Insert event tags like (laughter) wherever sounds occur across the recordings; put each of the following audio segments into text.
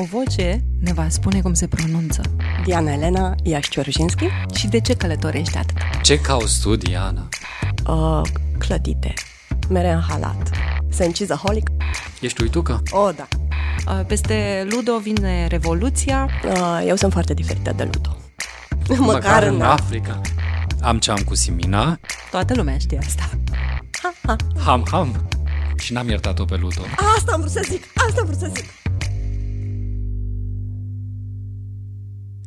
O voce ne va spune cum se pronunță Diana Elena Iași-Ciorușinski și de ce călătorești atât. Ce cauți tu, Diana? uh, Clătite Mere în halat Sencizaholic Ești uitucă? Oh, da Uh, Peste Ludo vine Revoluția. uh, Eu sunt foarte diferită de Ludo Măcar în Africa. Am ce am cu Simina, Toată lumea știe asta. ham, ham. Și n-am iertat-o pe Ludo. Asta am vrut să zic Asta am vrut să zic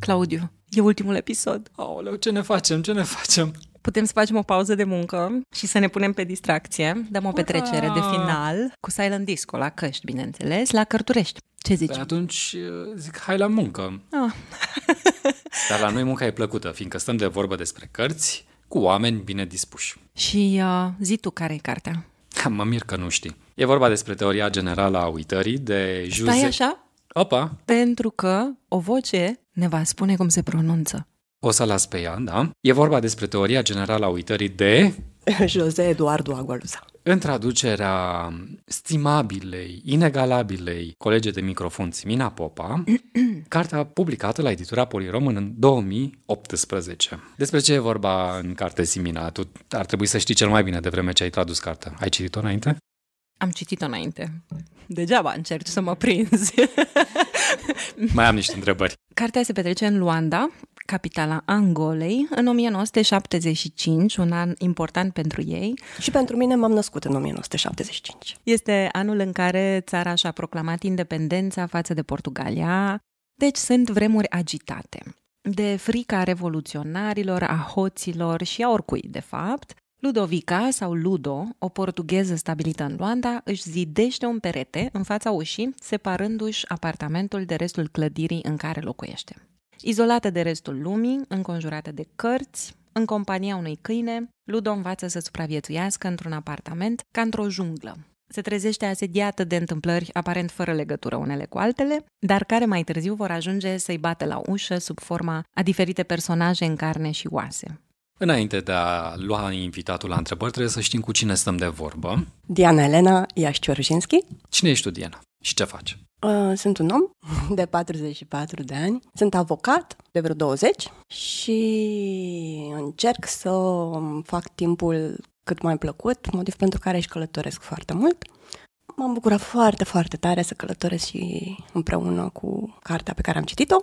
Claudiu, e ultimul episod. Aoleu, ce ne facem, ce ne facem? Putem să facem o pauză de muncă și să ne punem pe distracție. Dăm o petrecere de final cu silent disco la căști, bineînțeles, la Cărturești. Ce zici? Păi atunci zic, hai la muncă. Ah. (laughs) Dar la noi munca e plăcută, fiindcă stăm de vorbă despre cărți cu oameni bine dispuși. Și uh, zi tu care e cartea. Mă mir că nu știi. E vorba despre teoria generală a uitării de Jose... Stai așa? Opa, Pentru că o voce ne va spune cum se pronunță. o să las pe ea, da? E vorba despre teoria generală a uitării de (laughs) Jose Eduardo Agualuza În traducerea stimabilei, inegalabilei colege de microfon Simina Popa, (clears throat) cartea publicată la editura Polirom în 2018. Despre ce e vorba în carte Simina? Tu ar trebui să știi cel mai bine de vreme ce ai tradus cartea. Ai citit-o înainte? Am citit-o înainte. Degeaba încerci să mă prinzi. (laughs) (laughs) Mai am niște întrebări. Cartea se petrece în Luanda, capitala Angolei, în 1975, un an important pentru ei. Și pentru mine m-am născut în 1975 Este anul în care țara și-a proclamat independența față de Portugalia, deci sunt vremuri agitate. De frica revoluționarilor, a hoților și a oricui, de fapt, Ludovica sau Ludo, o portugheză stabilită în Luanda, își zidește un perete în fața ușii, separându-și apartamentul de restul clădirii în care locuiește. Izolată de restul lumii, înconjurată de cărți, în compania unui câine, Ludo învață să supraviețuiască într-un apartament ca într-o junglă. Se trezește asediată de întâmplări aparent fără legătură unele cu altele, dar care mai târziu vor ajunge să-i bată la ușă sub forma a diferite personaje în carne și oase. Înainte de a lua invitatul la întrebări, trebuie să știm cu cine stăm de vorbă. Diana Elena Iași-Ciorușinski Cine ești tu, Diana? Și ce faci? Uh, Sunt un om (laughs) de 44 de ani, sunt avocat de vreo 20 și încerc să îmi fac timpul cât mai plăcut, motiv pentru care și călătoresc foarte mult. M-am bucurat foarte, foarte tare să călătoresc și împreună cu cartea pe care am citit-o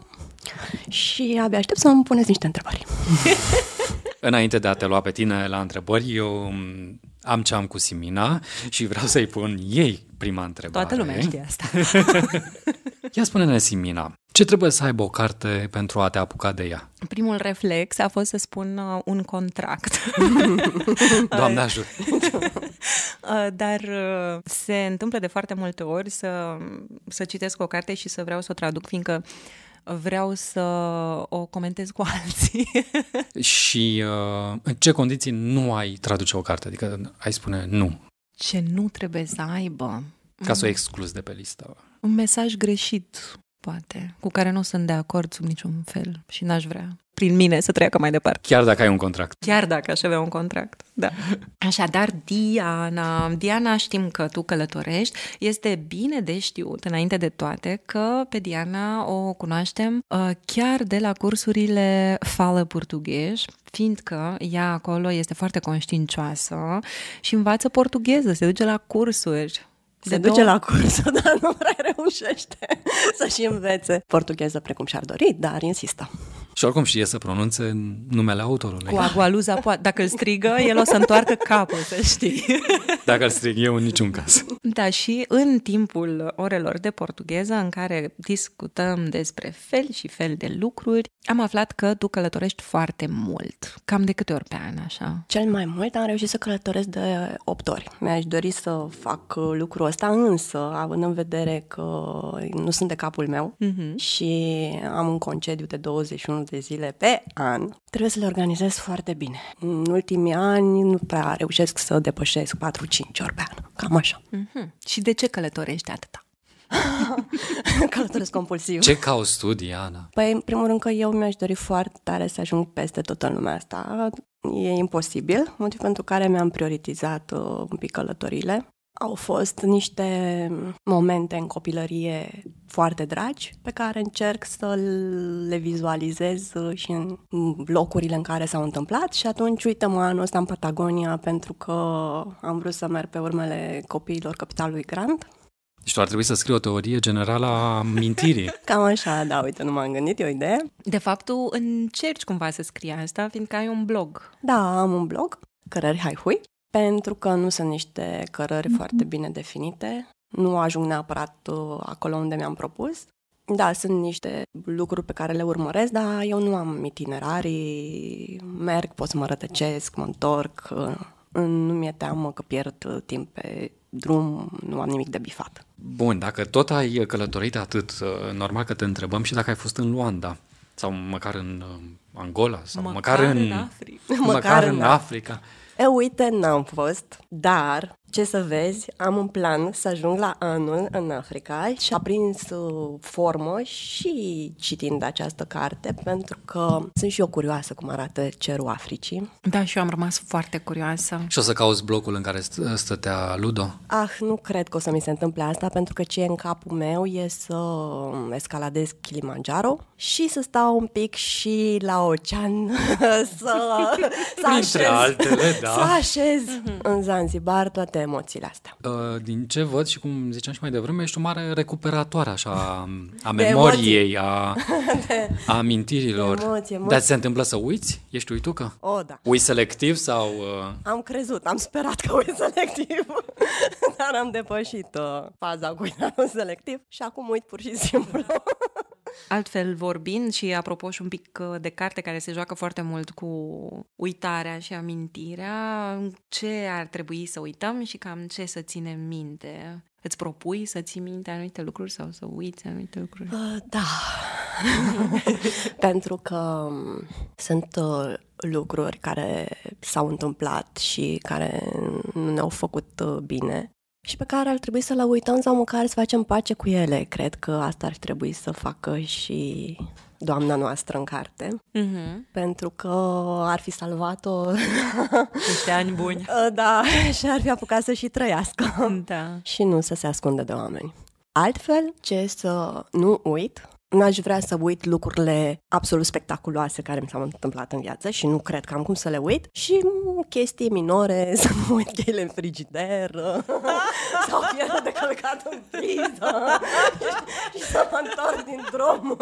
și abia aștept să îmi puneți niște întrebări. (laughs) Înainte de a te lua pe tine la întrebări, eu m, am ce am cu Simina și vreau să-i pun ei prima întrebare. Toată lumea știe asta. (laughs) Ia spune-ne, Simina, ce trebuie să aibă o carte pentru a te apuca de ea? Primul reflex a fost să spun uh, un contract. (laughs) Doamne ajută! (laughs) Uh, Dar uh, se întâmplă de foarte multe ori să, să citesc o carte și să vreau să o traduc, fiindcă vreau să o comentez cu alții. (laughs) și uh, în ce condiții nu ai traduce o carte? Adică ai spune nu, Ce nu trebuie să aibă? ca să o excluzi de pe listă. Un mesaj greșit, poate, cu care nu sunt de acord sub niciun fel și n-aș vrea prin mine să treacă mai departe. Chiar dacă ai un contract. Chiar dacă aș avea un contract, da. Așadar, Diana, Diana știm că tu călătorești. Este bine de știut, înainte de toate, că pe Diana o cunoaștem uh, chiar de la cursurile Fală Portughez, fiindcă ea acolo este foarte conștiincioasă și învață portugheză, se duce la cursuri. Se De duce două- la curs, (laughs) dar nu prea reușește să și învețe portugheză precum și-ar dori, dar insistă. Și oricum știe să pronunțe numele autorului. Cu agualuza, poate, dacă îl strigă, el o să întoarcă capul, să știi. (laughs) Dacă îl strig eu, în niciun caz. Da, și în timpul orelor de portugheză, în care discutăm despre fel și fel de lucruri, am aflat că tu călătorești foarte mult. Cam de câte ori pe an, așa? Cel mai mult am reușit să călătoresc de 8 ori. Mi-aș dori să fac uh, lucrul ăsta, însă, având în vedere că nu sunt de capul meu Mhm. și am un concediu de 21 de zile pe an, trebuie să le organizez foarte bine. În ultimii ani nu prea reușesc să depășesc 4-5 ori pe an. Cam așa. Mhm. Și de ce călătorești atâta? (laughs) Călătoresc compulsiv. Ce cauți tu, Diana? Păi, în primul rând că eu mi-aș dori foarte tare să ajung peste tot în lumea asta. E imposibil, motiv pentru care mi-am prioritizat uh, un pic călătorile. Au fost niște momente în copilărie foarte dragi pe care încerc să le vizualizez și în locurile în care s-au întâmplat și atunci, uite mă, anul ăsta în Patagonia pentru că am vrut să merg pe urmele copiilor capitalului Grant. Și tu ar trebui să scrii o teorie generală a mintirii. (laughs) Cam așa, da, uite, nu m-am gândit, e o idee. De fapt, tu încerci cumva să scrii asta, fiindcă ai un blog. Da, am un blog, Cărări Hai Hui, pentru că nu sunt niște cărări mm-hmm. foarte bine definite, nu ajung neapărat uh, acolo unde mi-am propus. Da, sunt niște lucruri pe care le urmăresc, dar eu nu am itinerarii, merg, pot să mă rătăcesc, mă întorc, uh, nu mi-e teamă că pierd uh, timp pe drum, nu am nimic de bifat. Bun, dacă tot ai călătorit atât, normal că te întrebăm și dacă ai fost în Luanda sau măcar în Angola sau măcar, măcar în, în Africa. (laughs) Măcar, măcar în Africa. E, uite, n-am fost, dar ce să vezi, am un plan să ajung la anul în Africa și a prins uh, formă și citind această carte, pentru că sunt și eu curioasă cum arată cerul Africii. Da, și eu am rămas foarte curioasă. Și o să cauți blocul în care stătea Ludo? Ah, nu cred că o să mi se întâmple asta, pentru că ce e în capul meu e să escaladez Kilimanjaro și să stau un pic și la ocean, (laughs) să, să așez, altele, da. să așez în Zanzibar toate emoțiile astea. Uh, din ce văd și cum ziceam și mai devreme, ești o mare recuperatoare așa (laughs) a memoriei, a, (laughs) de, a amintirilor. De emoții, emoții. Dar ți se întâmplă să uiți? Ești uitucă? O, da. Uiți selectiv sau... Uh... Am crezut, am sperat că uit selectiv, (laughs) dar am depășit uh, faza cu uitarea selectiv și acum uit pur și simplu. Altfel vorbind și apropo și un pic uh, de carte care se joacă foarte mult cu uitarea și amintirea, ce ar trebui să uităm și cam ce să ținem minte? Îți propui să ții minte anumite lucruri sau să uiți anumite lucruri? Uh, da. (laughs) Pentru că um, sunt uh, lucruri care s-au întâmplat și care nu ne-au făcut uh, bine și pe care ar trebui să le uităm sau măcar să facem pace cu ele. Cred că asta ar trebui să facă și doamna noastră în carte, uh-huh. pentru că ar fi salvat-o niște ani buni. (laughs) Da, și ar fi apucat să și trăiască. Da. și nu să se ascundă de oameni. Altfel, ce să nu uit N-aș vrea să uit lucrurile absolut spectaculoase care mi s-au întâmplat în viață și nu cred că am cum să le uit și chestii minore, (laughs) să nu uit cheile în frigider (laughs) sau piele de călcat în priză (laughs) și să mă întorc din drum.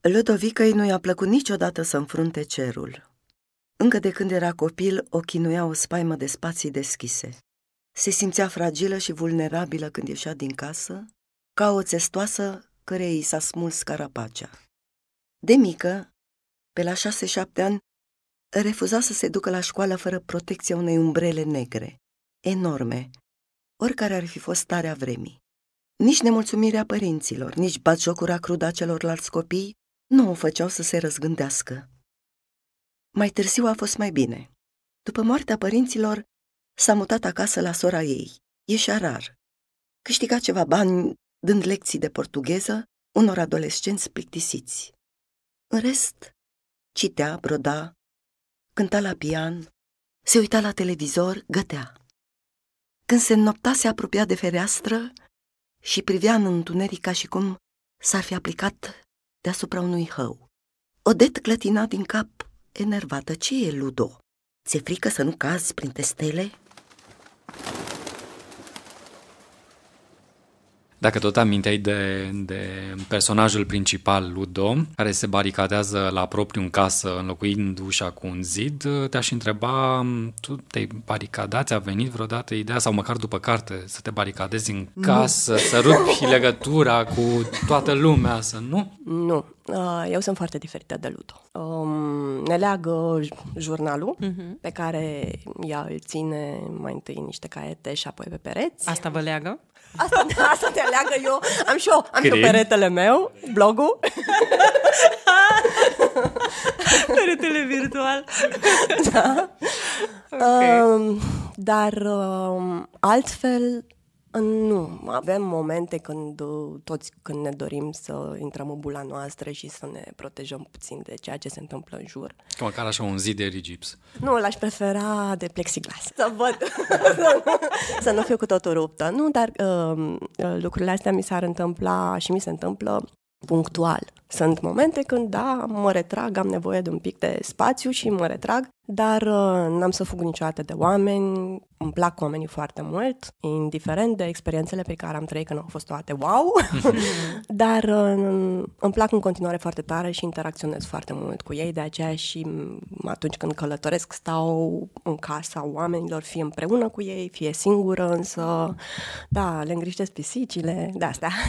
Ludovicăi nu i-a plăcut niciodată să înfrunte cerul. Încă de când era copil, o chinuia o spaimă de spații deschise. Se simțea fragilă și vulnerabilă când ieșea din casă ca o țestoasă care i s-a smuls carapacea. De mică, pe la șase-șapte ani, refuza să se ducă la școală fără protecția unei umbrele negre, enorme, oricare ar fi fost starea vremii. Nici nemulțumirea părinților, nici batjocura cruda celorlalți copii nu o făceau să se răzgândească. Mai târziu a fost mai bine. După moartea părinților, s-a mutat acasă la sora ei. Ieșea rar. Câștiga ceva bani dând lecții de portugheză unor adolescenți plictisiți. În rest, citea, broda, cânta la pian, se uita la televizor, gătea. Când se înnopta, se apropia de fereastră și privea în întuneric ca și cum s-ar fi aplicat deasupra unui hău. Odet clătina din cap, enervată. Ce e, Ludo? Ți-e frică să nu cazi printre stele? Dacă tot aminteai de, de personajul principal, Ludo, care se baricadează la propriu în casă, înlocuind ușa cu un zid, te-aș întreba, tu te-ai baricadat, a venit vreodată ideea, sau măcar după carte, să te baricadezi în casă, nu. să rupi legătura cu toată lumea, să nu? Nu, uh, eu sunt foarte diferită de Ludo. Um, ne leagă jurnalul, uh-huh. pe care ea îl ține mai întâi niște caiete și apoi pe pereți. Asta vă leagă? Asta, (laughs) asta te leagă eu. Am și eu, am și eu peretele meu, blogul. (laughs) Peretele virtual. da. Okay. Um, dar um, altfel Nu, avem momente când uh, toți când ne dorim să intrăm în bula noastră și să ne protejăm puțin de ceea ce se întâmplă în jur. Măcar așa un zid de rigips. Nu, l-aș prefera de plexiglas. Să văd, (laughs) să nu fiu cu totul ruptă. Nu, dar uh, lucrurile astea mi s-ar întâmpla și mi se întâmplă punctual. Sunt momente când, da, mă retrag, am nevoie de un pic de spațiu și mă retrag, dar uh, n-am să fug niciodată de oameni, îmi plac oamenii foarte mult, indiferent de experiențele pe care am trăit, că nu au fost toate wow, (laughs) dar uh, îmi plac în continuare foarte tare și interacționez foarte mult cu ei, de aceea și atunci când călătoresc stau în casa oamenilor, fie împreună cu ei, fie singură, însă, da, le îngriștesc pisicile, de astea. (laughs)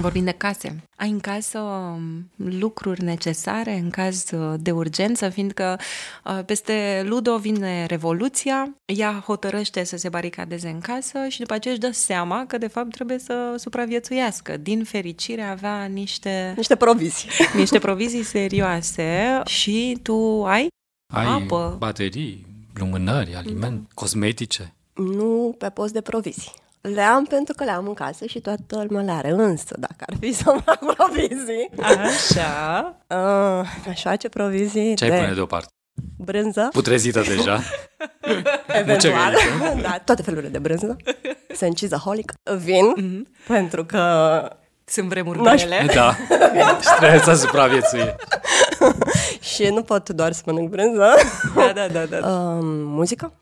Vorbim de case. Ai în casă um, lucruri necesare în caz uh, de urgență, fiindcă uh, peste Ludo vine Revoluția, ea hotărăște să se baricadeze în casă și după aceea își dă seama că de fapt trebuie să supraviețuiască. Din fericire avea niște... Niște provizii. (laughs) Niște provizii serioase și tu ai Ai apă. baterii, lumânări, aliment, cosmetice. Nu pe post de provizii. Le am pentru că le am în casă și toată lumea le are, însă dacă ar fi (laughs) să fac provizii, Așa. uh, aș face provizii Ce ai de pune deoparte? brânză, Putrezită deja. (laughs) eventual, Mucegăiță. (laughs) da, toate felurile de brânză, sencizaholic, vin, pentru că Sunt vremuri N-aș- grele. Da. și trebuie să supraviețui. și nu pot doar să mănânc brânză, Da, da, da, da. uh, muzică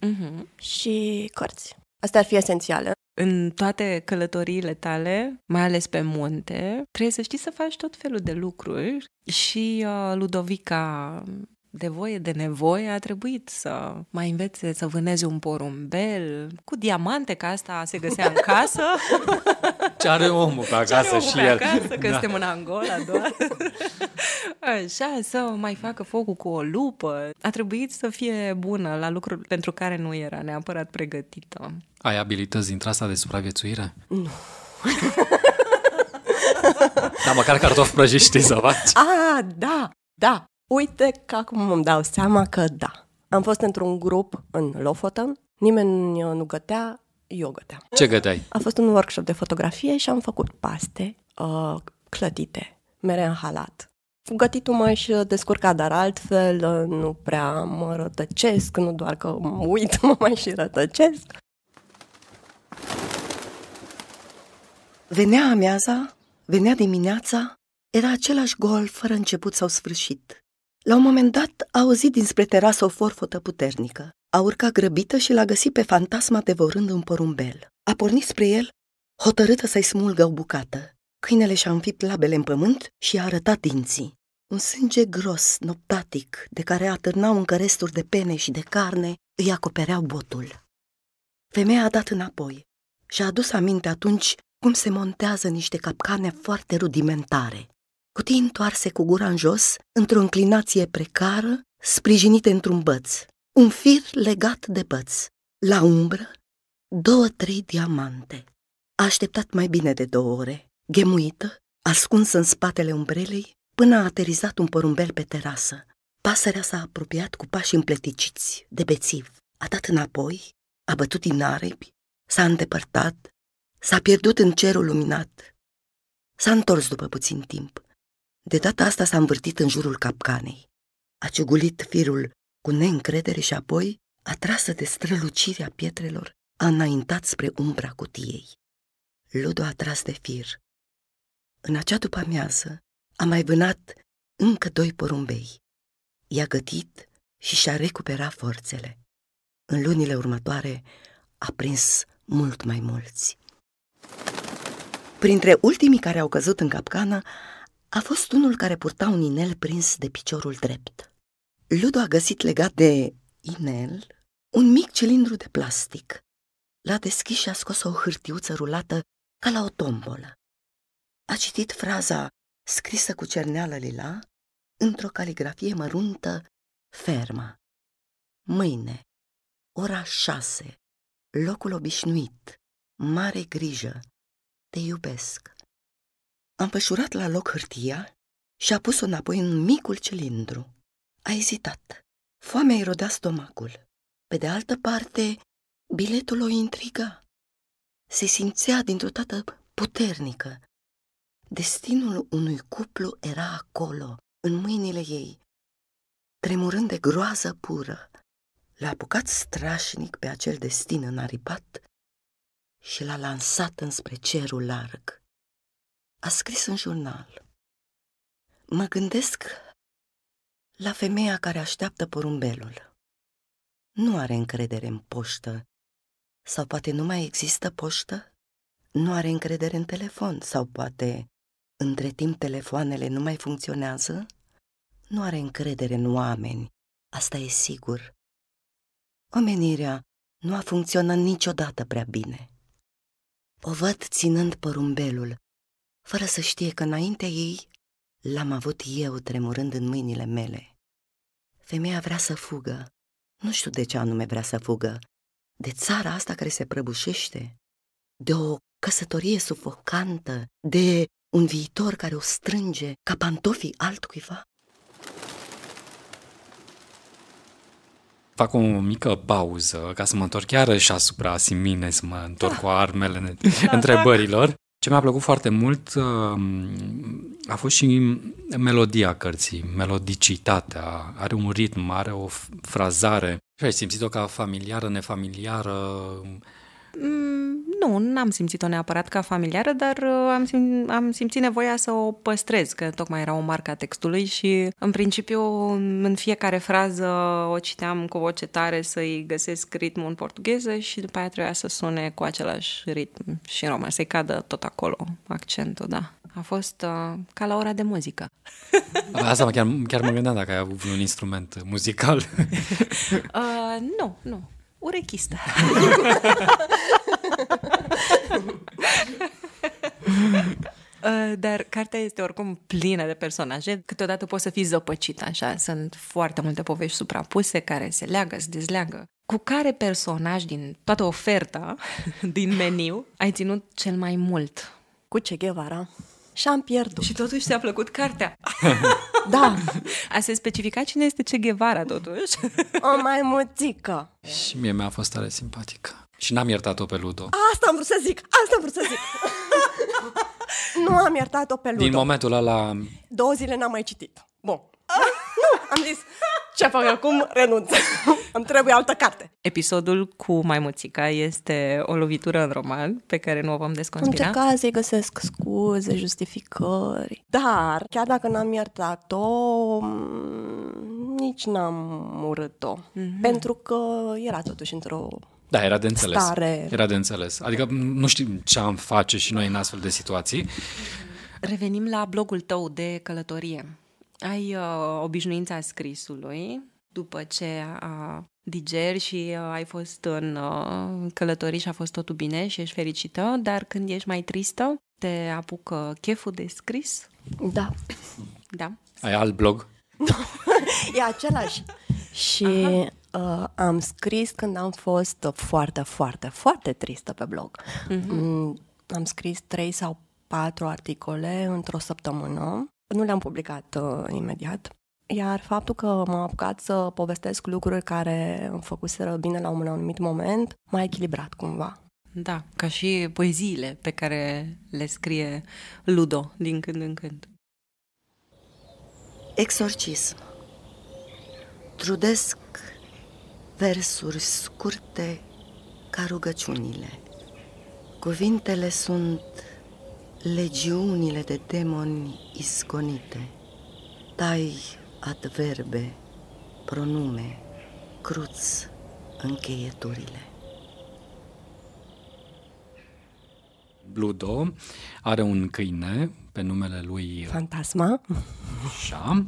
Mhm. și cărți. Astea ar fi esențiale. În toate călătoriile tale, mai ales pe munte, trebuie să știi să faci tot felul de lucruri și uh, Ludovica de voie, de nevoie, a trebuit să mai învețe să vâneze un porumbel cu diamante, că asta se găsea în casă. (laughs) Ce are omul pe acasă Omul și pe el. acasă, că Da. suntem în Angola doar. (laughs) Așa, să mai facă focul cu o lupă. A trebuit să fie bună la lucruri pentru care nu era neapărat pregătită. Ai abilități dintre asta de supraviețuire? Nu. da, măcar cartofi prăjiți știi să faci. Ah, da, da. Uite că acum îmi dau seama că da. Am fost într-un grup în Lofoten, nimeni nu gătea, eu găteam. Ce găteai? A fost un workshop de fotografie și am făcut paste uh, clătite, mere în halat. Cu gătitul m-aș descurca, dar altfel uh, nu prea mă rătăcesc, nu doar că mă uit, (laughs) mă mai și rătăcesc. Venea amiaza, venea dimineața, era același gol fără început sau sfârșit. La un moment dat a auzit dinspre terasă o forfotă puternică. A urcat grăbită și l-a găsit pe fantasma devorând un porumbel. A pornit spre el, hotărâtă să-i smulgă o bucată. Câinele și-a înfipt labele în pământ și i-a arătat dinții. Un sânge gros, noptatic, de care atârnau încă resturi de pene și de carne, îi acopereau botul. Femeia a dat înapoi și a adus aminte atunci cum se montează niște capcane foarte rudimentare. Cutii întoarse cu gura în jos, într-o înclinație precară, sprijinite într-un băț, un fir legat de băț. La umbră, două-trei diamante. A așteptat mai bine de două ore, ghemuită, ascunsă în spatele umbrelei, până a aterizat un porumbel pe terasă. Pasărea s-a apropiat cu pași împleticiți, de bețiv. A dat înapoi, a bătut din aripi, s-a îndepărtat, s-a pierdut în cerul luminat. S-a întors după puțin timp. De data asta s-a învârtit în jurul capcanei. A ciugulit firul cu neîncredere și apoi, atrasă de strălucirea pietrelor, a înaintat spre umbra cutiei. Ludo a tras de fir. În acea după-amiază a mai vânat încă doi porumbei. I-a gătit și și-a recuperat forțele. În lunile următoare a prins mult mai mulți. Printre ultimii care au căzut în capcană a fost unul care purta un inel prins de piciorul drept. Ludo a găsit legat de inel un mic cilindru de plastic. L-a deschis și a scos o hârtiuță rulată ca la o tombolă. A citit fraza scrisă cu cerneală lila într-o caligrafie măruntă fermă. Mâine, ora șase, locul obișnuit, mare grijă, te iubesc. Am pășurat la loc hârtia și a pus-o înapoi în micul cilindru. A ezitat. Foamea îi rodea stomacul. Pe de altă parte, Biletul o intriga. Se simțea dintr-o dată puternică. Destinul unui cuplu era acolo, în mâinile ei. Tremurând de groază pură, l-a apucat strașnic pe acel destin înaripat și l-a lansat înspre cerul larg. A scris în jurnal. Mă gândesc la femeia care așteaptă porumbelul. Nu are încredere în poștă. Sau poate nu mai există poștă? Nu are încredere în telefon. Sau poate între timp telefoanele nu mai funcționează? Nu are încredere în oameni. Asta e sigur. Omenirea nu a funcționat niciodată prea bine. O văd ținând porumbelul, fără să știe că înaintea ei l-am avut eu tremurând în mâinile mele. Femeia vrea să fugă. Nu știu de ce anume vrea să fugă. De țara asta care se prăbușește, de o căsătorie sufocantă, de un viitor care o strânge ca pantofii altcuiva. Fac o mică pauză ca să mă întorc iarăși asupra Simine, să mă întorc cu armele (laughs) întrebărilor. Ce mi-a plăcut foarte mult uh, a fost și melodia cărții, melodicitatea. Are un ritm, are o frazare. Și ai simțit-o ca familiară, nefamiliară? Mm, nu, n-am simțit-o neapărat ca familiară, dar uh, am, sim- am simțit nevoia să o păstrez, că tocmai era o marcă a textului și, în principiu, în fiecare frază o citeam cu voce tare să-i găsesc ritmul în portugheză și după aia trebuia să sune cu același ritm și în român, să-i cadă tot acolo accentul, da. A fost uh, ca la ora de muzică. Asta chiar, chiar mă gândeam dacă ai avut un instrument muzical. (laughs) uh, nu, nu urechistă. (laughs) (laughs) Uh, dar cartea este oricum plină de personaje. Câteodată poți să fii zăpăcit așa. Sunt foarte multe povești suprapuse care se leagă, se dezleagă. Cu care personaj din toată oferta (laughs) din meniu ai ținut cel mai mult? Cu Che Guevara. Și am pierdut. Și totuși ți-a plăcut cartea. (laughs) da. A se specifica cine este Che Guevara, totuși. O mai mutică. Și mie mi-a fost tare simpatică. Și n-am iertat-o pe Ludo. Asta am vrut să zic, asta am vrut să zic. (laughs) nu am iertat-o pe Ludo. Din momentul ăla... Două zile n-am mai citit. Bun. nu, am zis, ce fac acum? Renunț. (laughs) Îmi trebuie altă carte. Episodul cu Maimuțica este o lovitură în roman pe care nu o vom desconspira. Încerca să-i găsesc scuze, justificări. Dar, chiar dacă n-am iertat-o, nici n-am urât-o. Mm-hmm. Pentru că era totuși într-o da, era de înțeles. Stare. Era de înțeles. Adică nu știm ce am face și noi în astfel de situații. Revenim la blogul tău de călătorie. Ai uh, obișnuința scrisului după ce a digeri și uh, ai fost în uh, călătorii și a fost totul bine și ești fericită, dar când ești mai tristă, te apucă cheful de scris? Da. Da. Ai alt blog? (laughs) e același. Și uh, am scris când am fost foarte, foarte, foarte tristă pe blog. Uh-huh. Mm, am scris trei sau patru articole într-o săptămână. Nu le-am publicat uh, imediat. Iar faptul că m-am apucat să povestesc lucruri care îmi făcuseră bine la un anumit moment, m-a echilibrat cumva. Da, ca și poeziile pe care le scrie Ludo din când în când. Exorcism Trudesc versuri scurte ca rugăciunile. Cuvintele sunt legiunile de demoni isconite. Tai adverbe, pronume, cruț încheieturile. Bludo are un câine pe numele lui Fantasma, așa,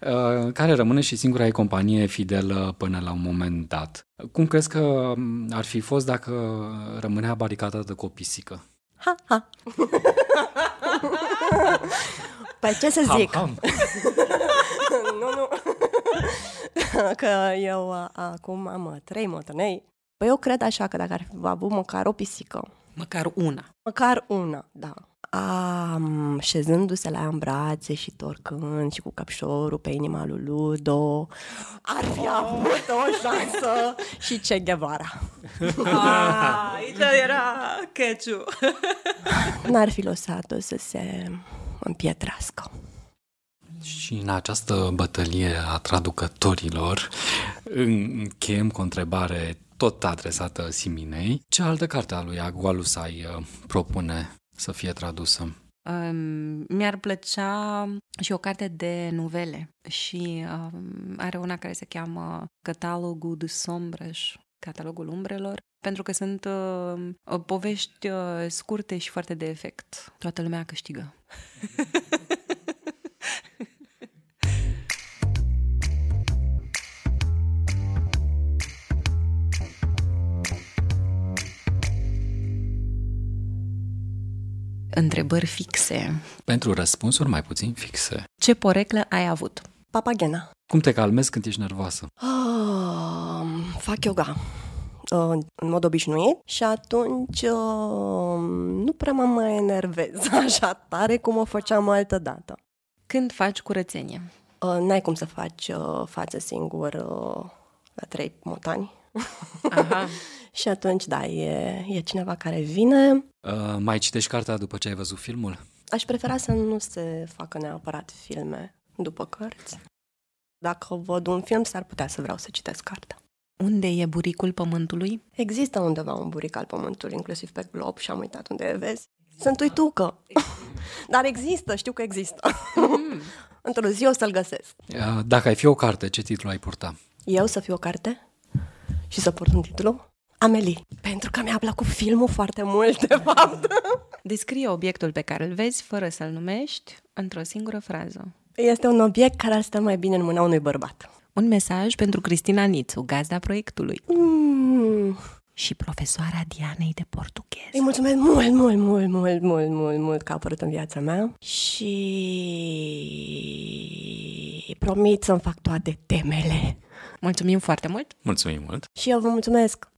uh, care rămâne și singura ei companie fidelă până la un moment dat. Cum crezi că ar fi fost dacă rămânea baricadată cu o pisică? Ha, ha. păi ce să zic? Ham, ham. (laughs) nu, nu. că eu uh, acum am uh, trei motanei. Păi eu cred așa că dacă ar fi avut măcar o pisică. Măcar una. Măcar una, da. A, șezându-se la ea în brațe și torcând și cu căpșorul pe inima lui Ludo, ar fi avut o șansă și Che Guevara. (laughs) Ah, aici era catch (laughs) N-ar fi lăsat-o să se împietrească. Și în această bătălie a traducătorilor încheiem cu o întrebare tot adresată Siminei. Ce altă carte a lui Agualusai uh, propune să fie tradusă? Um, mi-ar plăcea și o carte de novele și um, are una care se cheamă Catalogul de Sombras, Catalogul Umbrelor, pentru că sunt uh, povești uh, scurte și foarte de efect. Toată lumea câștigă. (laughs) întrebări fixe. Pentru răspunsuri mai puțin fixe. Ce poreclă ai avut? Papagena. Cum te calmezi când ești nervoasă? Uh, fac yoga uh, în mod obișnuit și atunci uh, nu prea mă mai enervez (laughs) așa tare cum o făceam altă dată. Când faci curățenie? Uh, n-ai cum să faci uh, față singur uh, la trei motani. Aha. (laughs) și atunci, da, e, e cineva care vine. Uh, mai citești cartea după ce ai văzut filmul? Aș prefera să nu se facă neapărat filme după cărți. Dacă văd un film, s-ar putea să vreau să citesc cartea. Unde e buricul pământului? Există undeva un buric al pământului, inclusiv pe glob și am uitat unde e, vezi. Sunt uitucă. (laughs) Dar există, știu că există. Mm. (laughs) Într-o zi o să-l găsesc. Uh, dacă ai fi o carte, ce titlu ai purta? Eu să fiu o carte? Și să port un titlu? Amelie. Pentru că mi-a plăcut filmul foarte mult, de fapt. Descrie obiectul pe care îl vezi fără să-l numești într-o singură frază. Este un obiect care ar sta mai bine în mâna unui bărbat. Un mesaj pentru Cristina Nițu, gazda proiectului. Mm. Și profesoara Dianei de portughez. Îi mulțumesc mult, mult, mult, mult, mult, mult, mult că a apărut în viața mea și promit să-mi fac toate temele. Mulțumim foarte mult! Mulțumim mult! Și eu vă mulțumesc!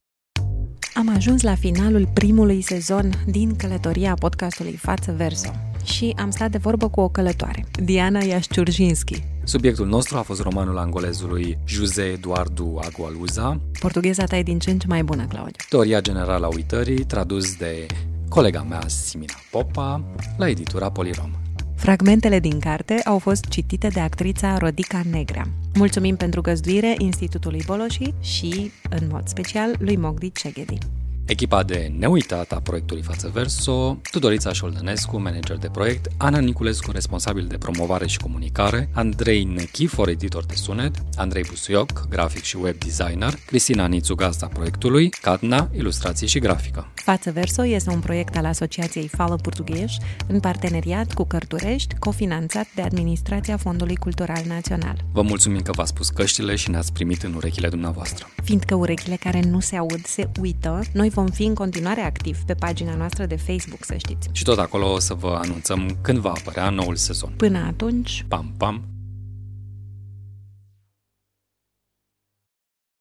Am ajuns la finalul primului sezon din călătoria podcastului Față Verso și am stat de vorbă cu o călătoare, Diana Iașciurjinski. Subiectul nostru a fost romanul angolezului José Eduardo Agualuza. Portugheza ta e din ce în ce mai bună, Claudiu. Teoria generală a uitării, tradus de colega mea Simina Popa, la editura Polirom. Fragmentele din carte au fost citite de actrița Rodica Negrea. Mulțumim pentru găzduire Institutului Boloși și, în mod special, lui Mogdi Ceghedi. Echipa de neuitat a proiectului Față Verso, Tudorița Șoldănescu, manager de proiect, Ana Niculescu, responsabil de promovare și comunicare, Andrei Nechifor, editor de sunet, Andrei Busuioc, grafic și web designer, Cristina Nițu, gazda proiectului, Cadna, ilustrații și grafică. Față Verso este un proiect al Asociației Fală Portughez în parteneriat cu Cărturești, cofinanțat de Administrația Fondului Cultural Național. Vă mulțumim că v-ați pus căștile și ne-ați primit în urechile dumneavoastră. Fiindcă urechile care nu se aud se uită, noi vom fi în continuare activi pe pagina noastră de Facebook, să știți. Și tot acolo o să vă anunțăm când va apărea noul sezon. Până atunci, Pam, pam!